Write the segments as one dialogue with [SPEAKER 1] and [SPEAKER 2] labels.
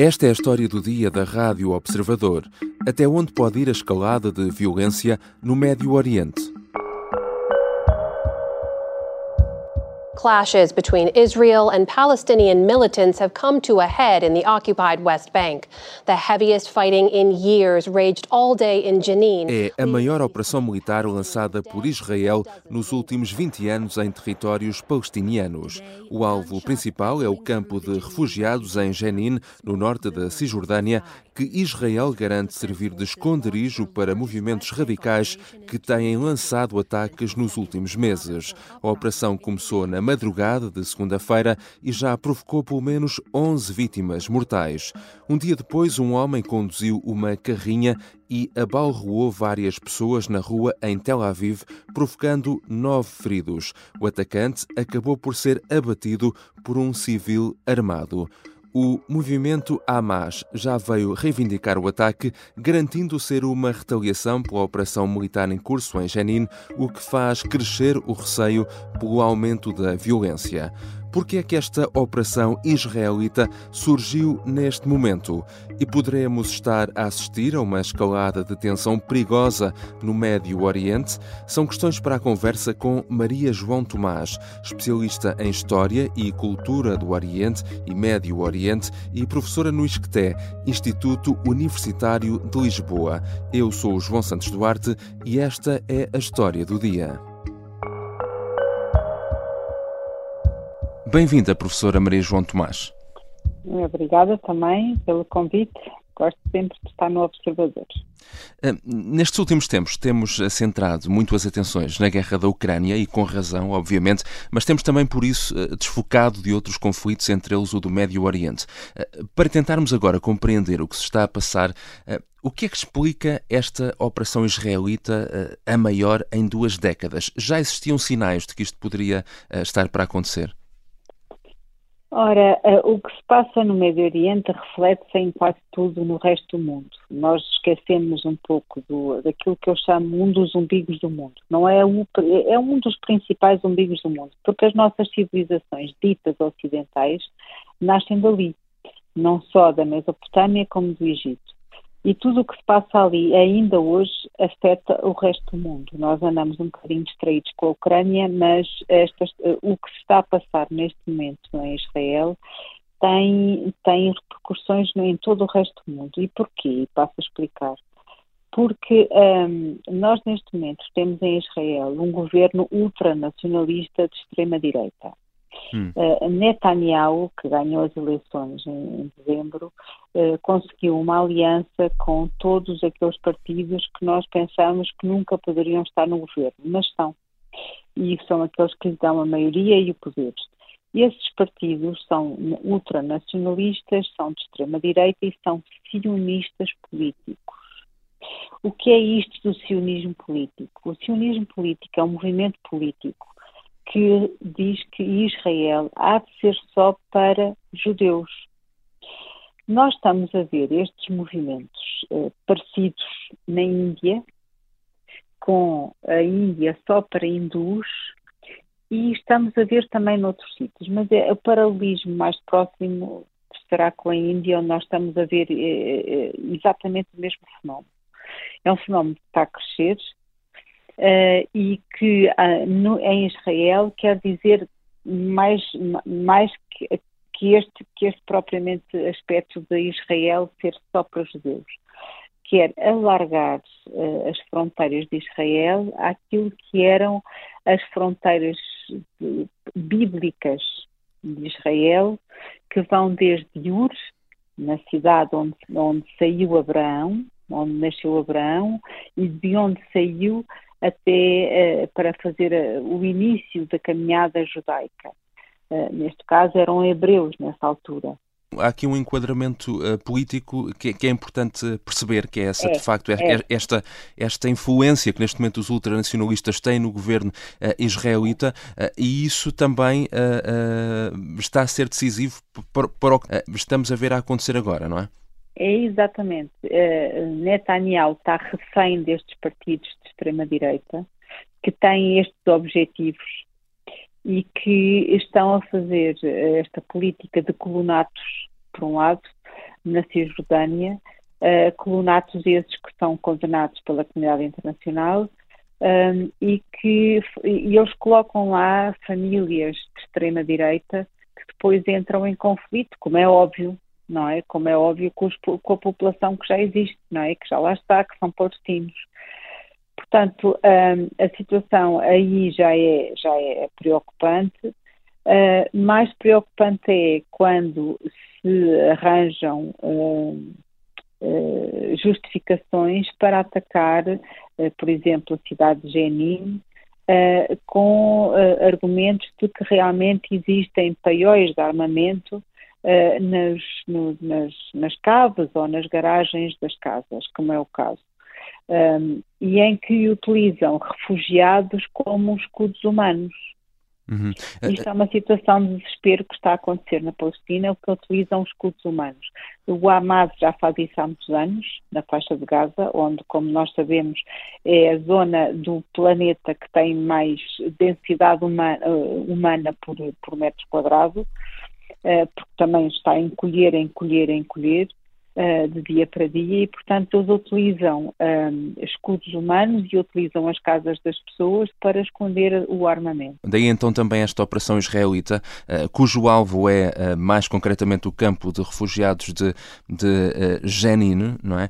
[SPEAKER 1] Esta é a história do dia da Rádio Observador. Até onde pode ir a escalada de violência no Médio Oriente?
[SPEAKER 2] Clashes between Israel and Palestinian militants have come to a head in the occupied West Bank. The heaviest fighting in years raged all day in Jenin.
[SPEAKER 1] É a maior operação militar lançada por Israel nos últimos 20 anos em territórios palestinianos. O alvo principal é o campo de refugiados em Jenin, no norte da Cisjordânia, que Israel garante servir de esconderijo para movimentos radicais que têm lançado ataques nos últimos meses. A operação começou na madrugada de segunda-feira e já provocou pelo menos 11 vítimas mortais. Um dia depois, um homem conduziu uma carrinha e abalroou várias pessoas na rua em Tel Aviv, provocando nove feridos. O atacante acabou por ser abatido por um civil armado. O movimento Hamas já veio reivindicar o ataque, garantindo ser uma retaliação pela operação militar em curso em Jenin, o que faz crescer o receio pelo aumento da violência. Por que é que esta operação israelita surgiu neste momento? E poderemos estar a assistir a uma escalada de tensão perigosa no Médio Oriente? São questões para a conversa com Maria João Tomás, especialista em História e Cultura do Oriente e Médio Oriente e professora no ISCTE, Instituto Universitário de Lisboa. Eu sou o João Santos Duarte e esta é a história do dia. Bem-vinda, professora Maria João Tomás.
[SPEAKER 3] Obrigada também pelo convite. Gosto sempre de estar no Observador.
[SPEAKER 1] Ah, nestes últimos tempos temos centrado muito as atenções na guerra da Ucrânia e com razão, obviamente, mas temos também por isso ah, desfocado de outros conflitos, entre eles o do Médio Oriente. Ah, para tentarmos agora compreender o que se está a passar, o que é que explica esta operação israelita a maior em duas décadas? Já existiam sinais de que isto poderia estar para acontecer?
[SPEAKER 3] Ora, uh, o que se passa no Médio Oriente reflete-se em quase tudo no resto do mundo. Nós esquecemos um pouco do, daquilo que eu chamo um dos umbigos do mundo. Não é um, é um dos principais umbigos do mundo, porque as nossas civilizações ditas ocidentais nascem dali, não só da Mesopotâmia como do Egito. E tudo o que se passa ali, ainda hoje, afeta o resto do mundo. Nós andamos um bocadinho distraídos com a Ucrânia, mas estas, o que se está a passar neste momento em Israel tem, tem repercussões em todo o resto do mundo. E porquê? Passo a explicar. Porque um, nós, neste momento, temos em Israel um governo ultranacionalista de extrema-direita. Hum. Uh, Netanyahu, que ganhou as eleições em, em dezembro, uh, conseguiu uma aliança com todos aqueles partidos que nós pensamos que nunca poderiam estar no governo, mas estão. E são aqueles que lhe dão a maioria e o poder. Esses partidos são ultranacionalistas, são de extrema-direita e são sionistas políticos. O que é isto do sionismo político? O sionismo político é um movimento político que diz que Israel há de ser só para judeus. Nós estamos a ver estes movimentos eh, parecidos na Índia, com a Índia só para hindus, e estamos a ver também noutros sítios, mas é, o paralelismo mais próximo estará com a Índia, onde nós estamos a ver é, é, exatamente o mesmo fenómeno. É um fenómeno que está a crescer, uh, e que uh, no, em Israel quer dizer mais, mais que, que, este, que este propriamente aspecto de Israel ser só para os judeus. Quer alargar uh, as fronteiras de Israel àquilo que eram as fronteiras bíblicas de Israel, que vão desde Ur, na cidade onde, onde saiu Abraão, onde nasceu Abraão, e de onde saiu até uh, para fazer uh, o início da caminhada judaica. Uh, neste caso eram hebreus nessa altura.
[SPEAKER 1] Há aqui um enquadramento político que, que, é importante perceber, que é essa, é, de facto, é, é. esta, esta influência que neste momento os ultranacionalistas têm no governo israelita e isso também está a ser decisivo para, para o que estamos a ver a acontecer agora, não é?
[SPEAKER 3] É exatamente. Uh, Netanyahu está refém destes partidos de extrema-direita que têm estes objetivos e que estão a fazer eh, esta política de colonatos, por um lado, na Cisjordânia, uh, colonatos esses que são condenados pela comunidade internacional um, e que e eles colocam lá famílias de extrema direita que depois entram em conflito, como é óbvio, não é? Como é óbvio com, os, com, a população que já existe, não é? Que já lá está, que são palestinos. Portanto, um, a situação aí já é, já é preocupante. Uh, mais preocupante é quando se arranjam uh, justificações para atacar, por exemplo, a cidade de Jenin, com argumentos de que realmente existem paióis de armamento nas, no, nas, nas casas ou nas garagens das casas, como é o caso um, e em que utilizam refugiados como escudos humanos. Uhum. Isto é uma situação de desespero que está a acontecer na Palestina, que utilizam escudos humanos. O Hamas já faz isso há muitos anos, na faixa de Gaza, onde, como nós sabemos, é a zona do planeta que tem mais densidade humana, humana por, por metro quadrado, eh, porque também está a encolher, a encolher, a encolher uh, de dia para dia e, portanto, eles utilizam um, escudos humanos e utilizam as casas das pessoas para esconder o armamento.
[SPEAKER 1] Daí então também esta operação israelita, uh, cujo alvo é uh, mais concretamente o campo de refugiados de, de Jenin, não é?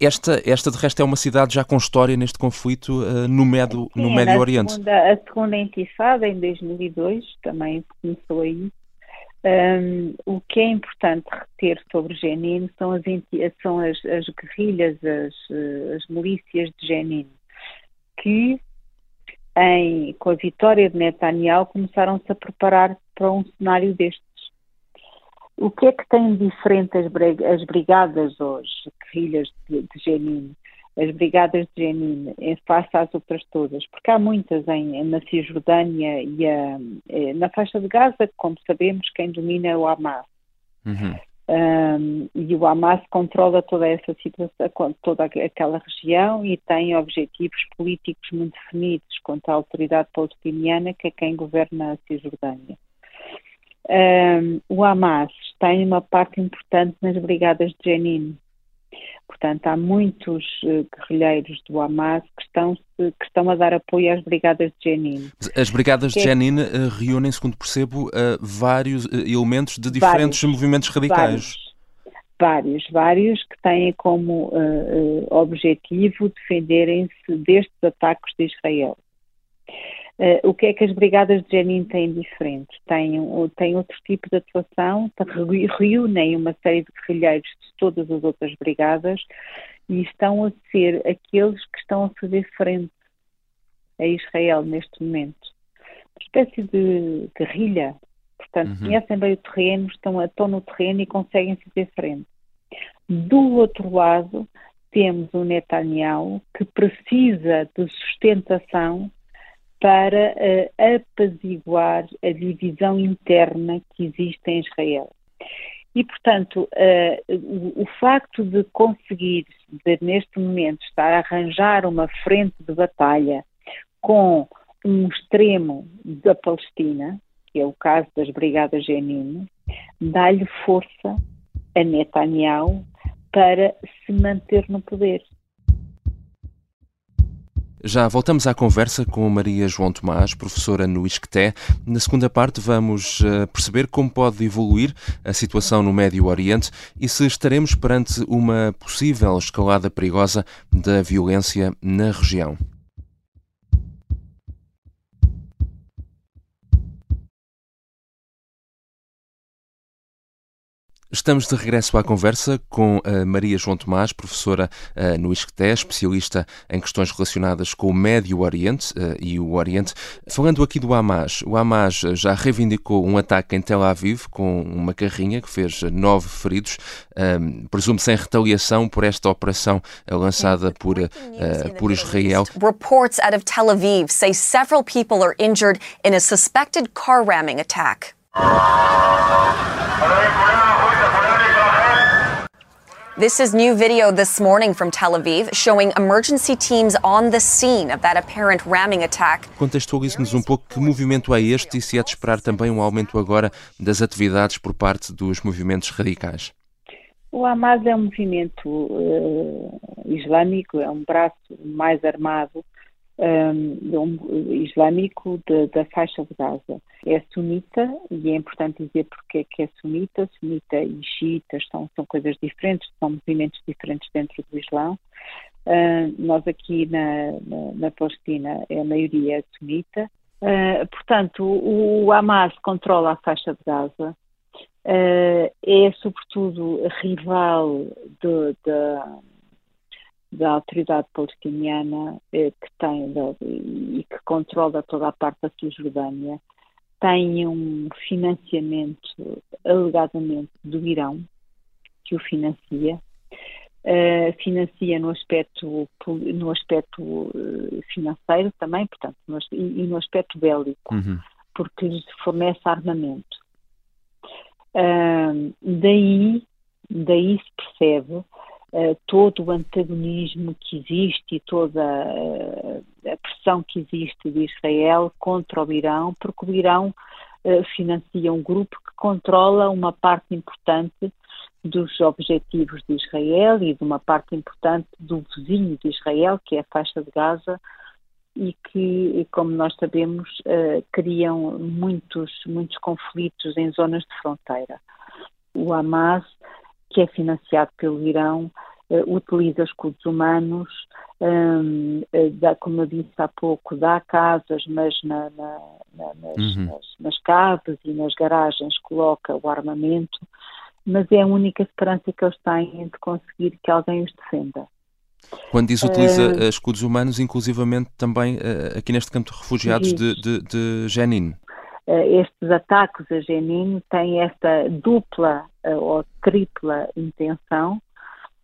[SPEAKER 1] esta, esta, de resto, é uma cidade já com história neste conflito no, Médio, Sim, no Médio Oriente.
[SPEAKER 3] Segunda, a segunda intifada, em 2002, também começou aí, um, o que é importante reter sobre Jenin são as, são as, as guerrilhas, as, as, milícias de Jenin, que em, com a vitória de Netanyahu começaram-se a preparar para um cenário destes. O que é que tem diferente as, as brigadas as guerrilhas de, de Jenin? As brigadas de Jenin em face às outras todas, porque há muitas em, na Cisjordânia e a, eh, na faixa de Gaza, como sabemos, quem domina é o Hamas. Uhum. Um, e o Hamas controla toda essa situação, toda aquela região e tem objetivos políticos muito definidos contra a autoridade palestiniana, que é quem governa a Cisjordânia. Um, o Hamas tem uma parte importante nas brigadas de Jenin, Portanto, há muitos uh, guerrilheiros do Hamas que estão, que estão a dar apoio às brigadas de Jenin.
[SPEAKER 1] As brigadas de é Jenin uh, reúnem, segundo percebo, uh, vários elementos de diferentes vários, movimentos radicais.
[SPEAKER 3] Vários, vários, que têm como objetivo defenderem-se destes ataques de Israel. Uh, o que é que as brigadas de Jenin têm diferente? Têm, têm outro tipo de atuação, reúnem uma série de guerrilheiros de todas as outras brigadas e estão a ser aqueles que estão a fazer frente a Israel neste momento. Uma espécie de guerrilha. Portanto, uhum. conhecem bem o terreno, estão, estão no terreno e conseguem fazer frente. Do outro lado, temos o Netanyahu que precisa de sustentação para uh, apaziguar a divisão interna que existe em Israel. E, portanto, uh, o, o, facto de conseguir, de, neste momento, estar a arranjar uma frente de batalha com um extremo da Palestina, que é o caso das Brigadas Jenin, dá-lhe força a Netanyahu para se manter no poder.
[SPEAKER 1] Já voltamos à conversa com Maria João Tomás, professora no ISCTE. Na segunda parte vamos uh, perceber como pode evoluir a situação no Médio Oriente e se estaremos perante uma possível escalada perigosa da violência na região. Estamos de regresso à conversa com a Maria João Tomás, professora uh, no ISCTE, especialista em questões relacionadas com o Médio Oriente uh, e o Oriente. Falando aqui do Hamas, o Hamas já reivindicou um ataque em Tel Aviv com uma carrinha que fez nove feridos, um, presume-se em retaliação por esta operação lançada por, uh, por Israel.
[SPEAKER 4] Reports out of Tel Aviv say several people are injured in a suspected car ramming attack. This is new video this morning from Tel Aviv showing emergency teams on the scene of that apparent ramming attack.
[SPEAKER 1] Contextualize-nos um pouco que movimento é este e se é de esperar também um aumento agora das atividades por parte dos movimentos radicais.
[SPEAKER 3] O Hamas é um movimento uh, islâmico, é um braço mais armado um, islâmico de, da faixa de Gaza. É sunita e é importante dizer porque é que é sunita. Sunita e xiitas são, são coisas diferentes, são movimentos diferentes dentro do Islão. Uh, nós aqui na, na, na, Palestina é a maioria sunita. Uh, portanto, o, o Hamas controla a faixa de Gaza. Uh, é sobretudo rival de, de da autoridade palestiniana eh, que tem e que controla toda a parte da Cisjordânia tem um financiamento alegadamente do Irão que o financia uh, financia no aspecto no aspecto eh, financeiro também portanto no, e, e, no aspecto bélico uhum. porque lhes fornece armamento uh, daí daí se percebe uh, todo o antagonismo que existe e toda a pressão que existe de Israel contra o Irão, porque o Irão uh, financia um grupo que controla uma parte importante dos objetivos de Israel e de uma parte importante do vizinho de Israel, que é a faixa de Gaza, e que, como nós sabemos, criam muitos, muitos conflitos em zonas de fronteira. O Hamas que é financiado pelo Irão, uh, utiliza escudos humanos, um, uh, eh, dá, como eu disse há pouco, dá casas, mas na, na, na, nas, uhum. nas, nas casas e nas garagens coloca o armamento, mas é a única esperança que eles têm de conseguir que alguém os defenda.
[SPEAKER 1] Quando diz utiliza uh, escudos humanos, inclusivamente também uh, aqui neste campo de refugiados de, de, de Jenin.
[SPEAKER 3] Uh, estes ataques a Jenin têm esta dupla ou tripla intenção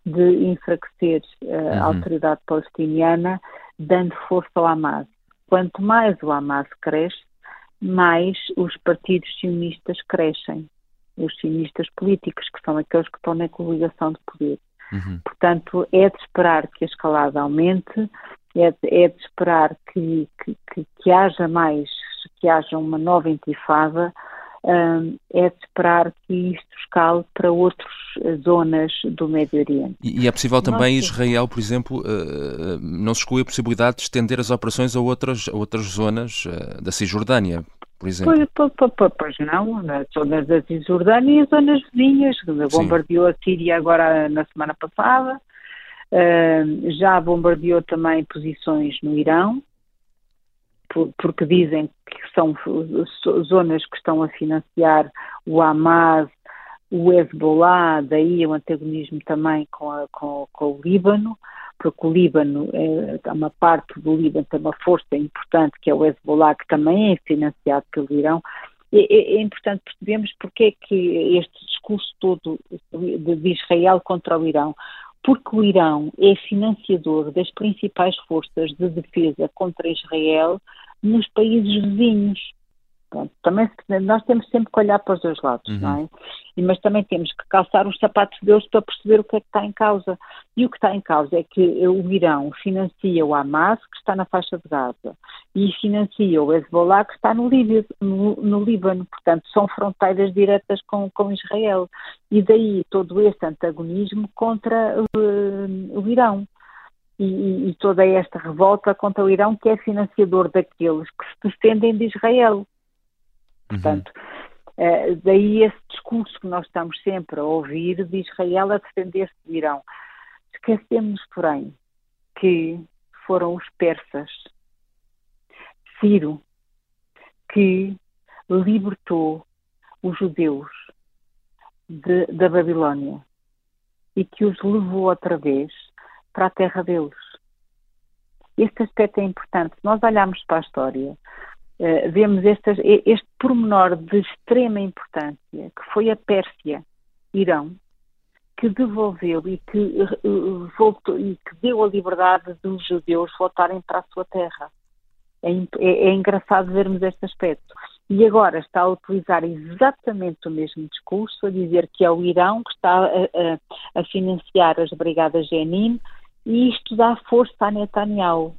[SPEAKER 3] de enfraquecer uhum. a autoridade palestiniana, dando força ao Hamas. Quanto mais o Hamas cresce, mais os partidos sionistas crescem. Os sionistas políticos, que são aqueles que estão na coligação de poder. Uhum. Portanto, é de esperar que a escalada aumente, é de, é de esperar que, que, que, que haja mais, que haja uma nova intifada, é de esperar que isto escale para outras zonas do Médio Oriente.
[SPEAKER 1] E, é possível também Nós, Israel, por exemplo, uh, não se exclui a possibilidade de estender as operações a outras, a outras zonas da Cisjordânia, por exemplo?
[SPEAKER 3] Pois, pois, pois não, nas zonas da Cisjordânia e as zonas vizinhas. Bombardeou a Síria agora na semana passada, já bombardeou também posições no Irão, porque dizem que são zonas que estão a financiar o Hamas, o Hezbollah, daí o antagonismo também com, a, com, com o Líbano, porque o Líbano, é, uma parte do Líbano tem uma força importante que é o Hezbollah, que também é financiado pelo Irão. É, é, importante percebermos porque é que este discurso todo de Israel contra o Irão porque o Irão é financiador das principais forças de defesa contra Israel nos países vizinhos. Pronto, também nós temos sempre que olhar para os dois lados, uhum. não é? Mas também temos que calçar os sapatos deles para perceber o que é que está em causa. E o que está em causa é que o Irão financia o Hamas, que está na faixa de Gaza, e financia o Hezbollah, que está no, Líbano, no, no Líbano. Portanto, são fronteiras diretas com, com Israel. E daí todo esse antagonismo contra uh, o Irão e, e, toda esta revolta contra o Irão, que é financiador daqueles que se defendem de Israel. Portanto, uhum. uh, daí esse discurso que nós estamos sempre a ouvir de Israel a defender-se do Irão. Esquecemos, porém, que foram os persas, Ciro, que libertou os judeus de, da Babilónia e que os levou outra vez para a terra deles. Este aspecto é importante. Se nós olharmos para a história, uh, vemos este, este pormenor de extrema importância, que foi a Pérsia, Irão, que devolveu e que, uh, voltou, e que deu a liberdade dos judeus voltarem para a sua terra. É, é, é, engraçado vermos este aspecto. E agora está a utilizar exatamente o mesmo discurso, a dizer que é o Irão que está a, a, a financiar as brigadas Jenin e isto dá força a Netanyahu.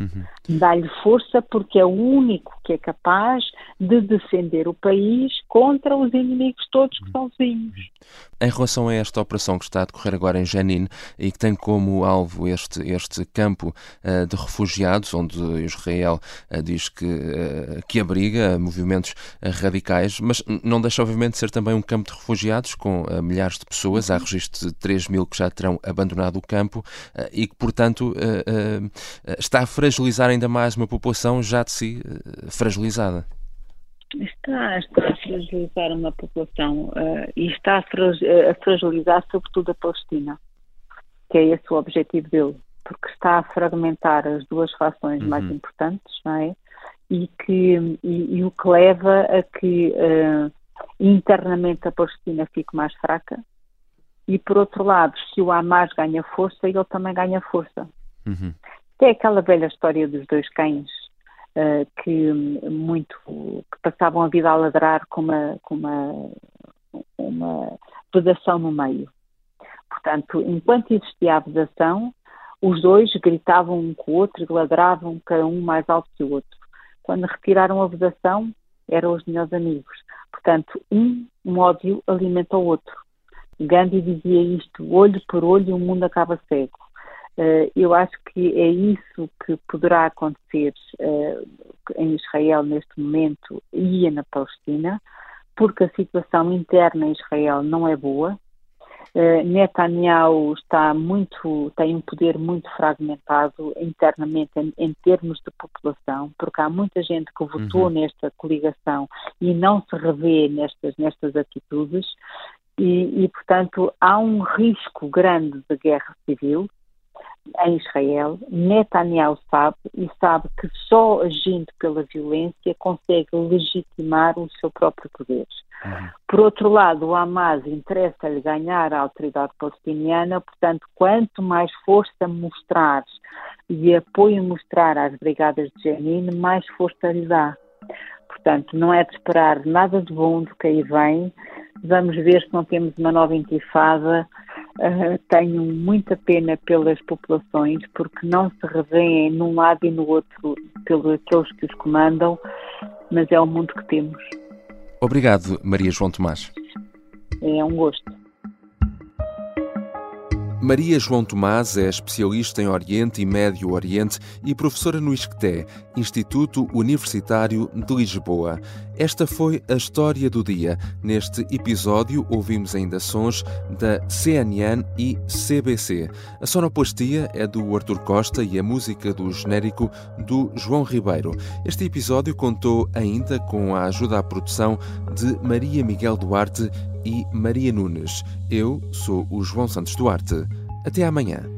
[SPEAKER 3] Uhum. Dá-lhe força porque é o único que é capaz de defender o país contra os inimigos todos que são vizinhos.
[SPEAKER 1] Em relação a esta operação que está a decorrer agora em Jenin e que tem como alvo este, este campo uh, de refugiados, onde Israel uh, diz que, uh, que abriga movimentos radicais, mas não deixa obviamente de ser também um campo de refugiados com milhares de pessoas, há uhum. registro de 3 mil que já terão abandonado o campo e que, portanto, está a fragilizar ainda mais uma população já de si fragilizada.
[SPEAKER 3] Está, está a fragilizar uma população uh, e está a, fragilizar sobretudo a Palestina, que é esse o objetivo dele, porque está a fragmentar as duas fações uhum. mais importantes, não é? E, que, e, e o que leva a que uh, internamente a Palestina fique mais fraca e, por outro lado, se o Hamas ganha força, ele também ganha força. Uhum. É aquela velha história dos dois cães uh, que muito que passavam a vida a ladrar com uma, com uma, uma vedação no meio. Portanto, enquanto existia a vedação, os dois gritavam um com o outro e ladravam cada um mais alto que o outro. Quando retiraram a vedação, eram os melhores amigos. Portanto, um, um ódio alimenta o outro. Gandhi dizia isto, olho por olho o mundo acaba cego. Uh, eu acho que é isso que poderá acontecer uh, em Israel neste momento e na Palestina, porque a situação interna em Israel não é boa. Uh, Netanyahu está muito, tem um poder muito fragmentado internamente em, em termos de população, porque há muita gente que votou uhum. nesta coligação e não se revê nestas, nestas atitudes, e, e, portanto há um risco grande de guerra civil em Israel, Netanyahu sabe e sabe que só agindo pela violência consegue legitimar o seu próprio poder. Uhum. Por outro lado, o Hamas interessa-lhe ganhar a autoridade palestiniana, portanto, quanto mais força mostrar e apoio mostrar às brigadas de Jenin, mais força lhe dá. Portanto, não é de esperar nada de bom do que aí vem. Vamos ver se não temos uma nova intifada uh, tenho muita pena pelas populações porque não se revêem num lado e no outro pelos aqueles que os comandam, mas é o mundo que temos.
[SPEAKER 1] Obrigado, Maria João Tomás.
[SPEAKER 3] É um gosto.
[SPEAKER 1] Maria João Tomás é especialista em Oriente e Médio Oriente e professora no ISCTE, Instituto Universitário de Lisboa. Esta foi a história do dia. Neste episódio ouvimos ainda sons da CNN e CBC. A sonoplastia é do Artur Costa e a música do genérico do João Ribeiro. Este episódio contou ainda com a ajuda à produção de Maria Miguel Duarte e Maria Nunes. Eu sou o João Santos Duarte. Até amanhã.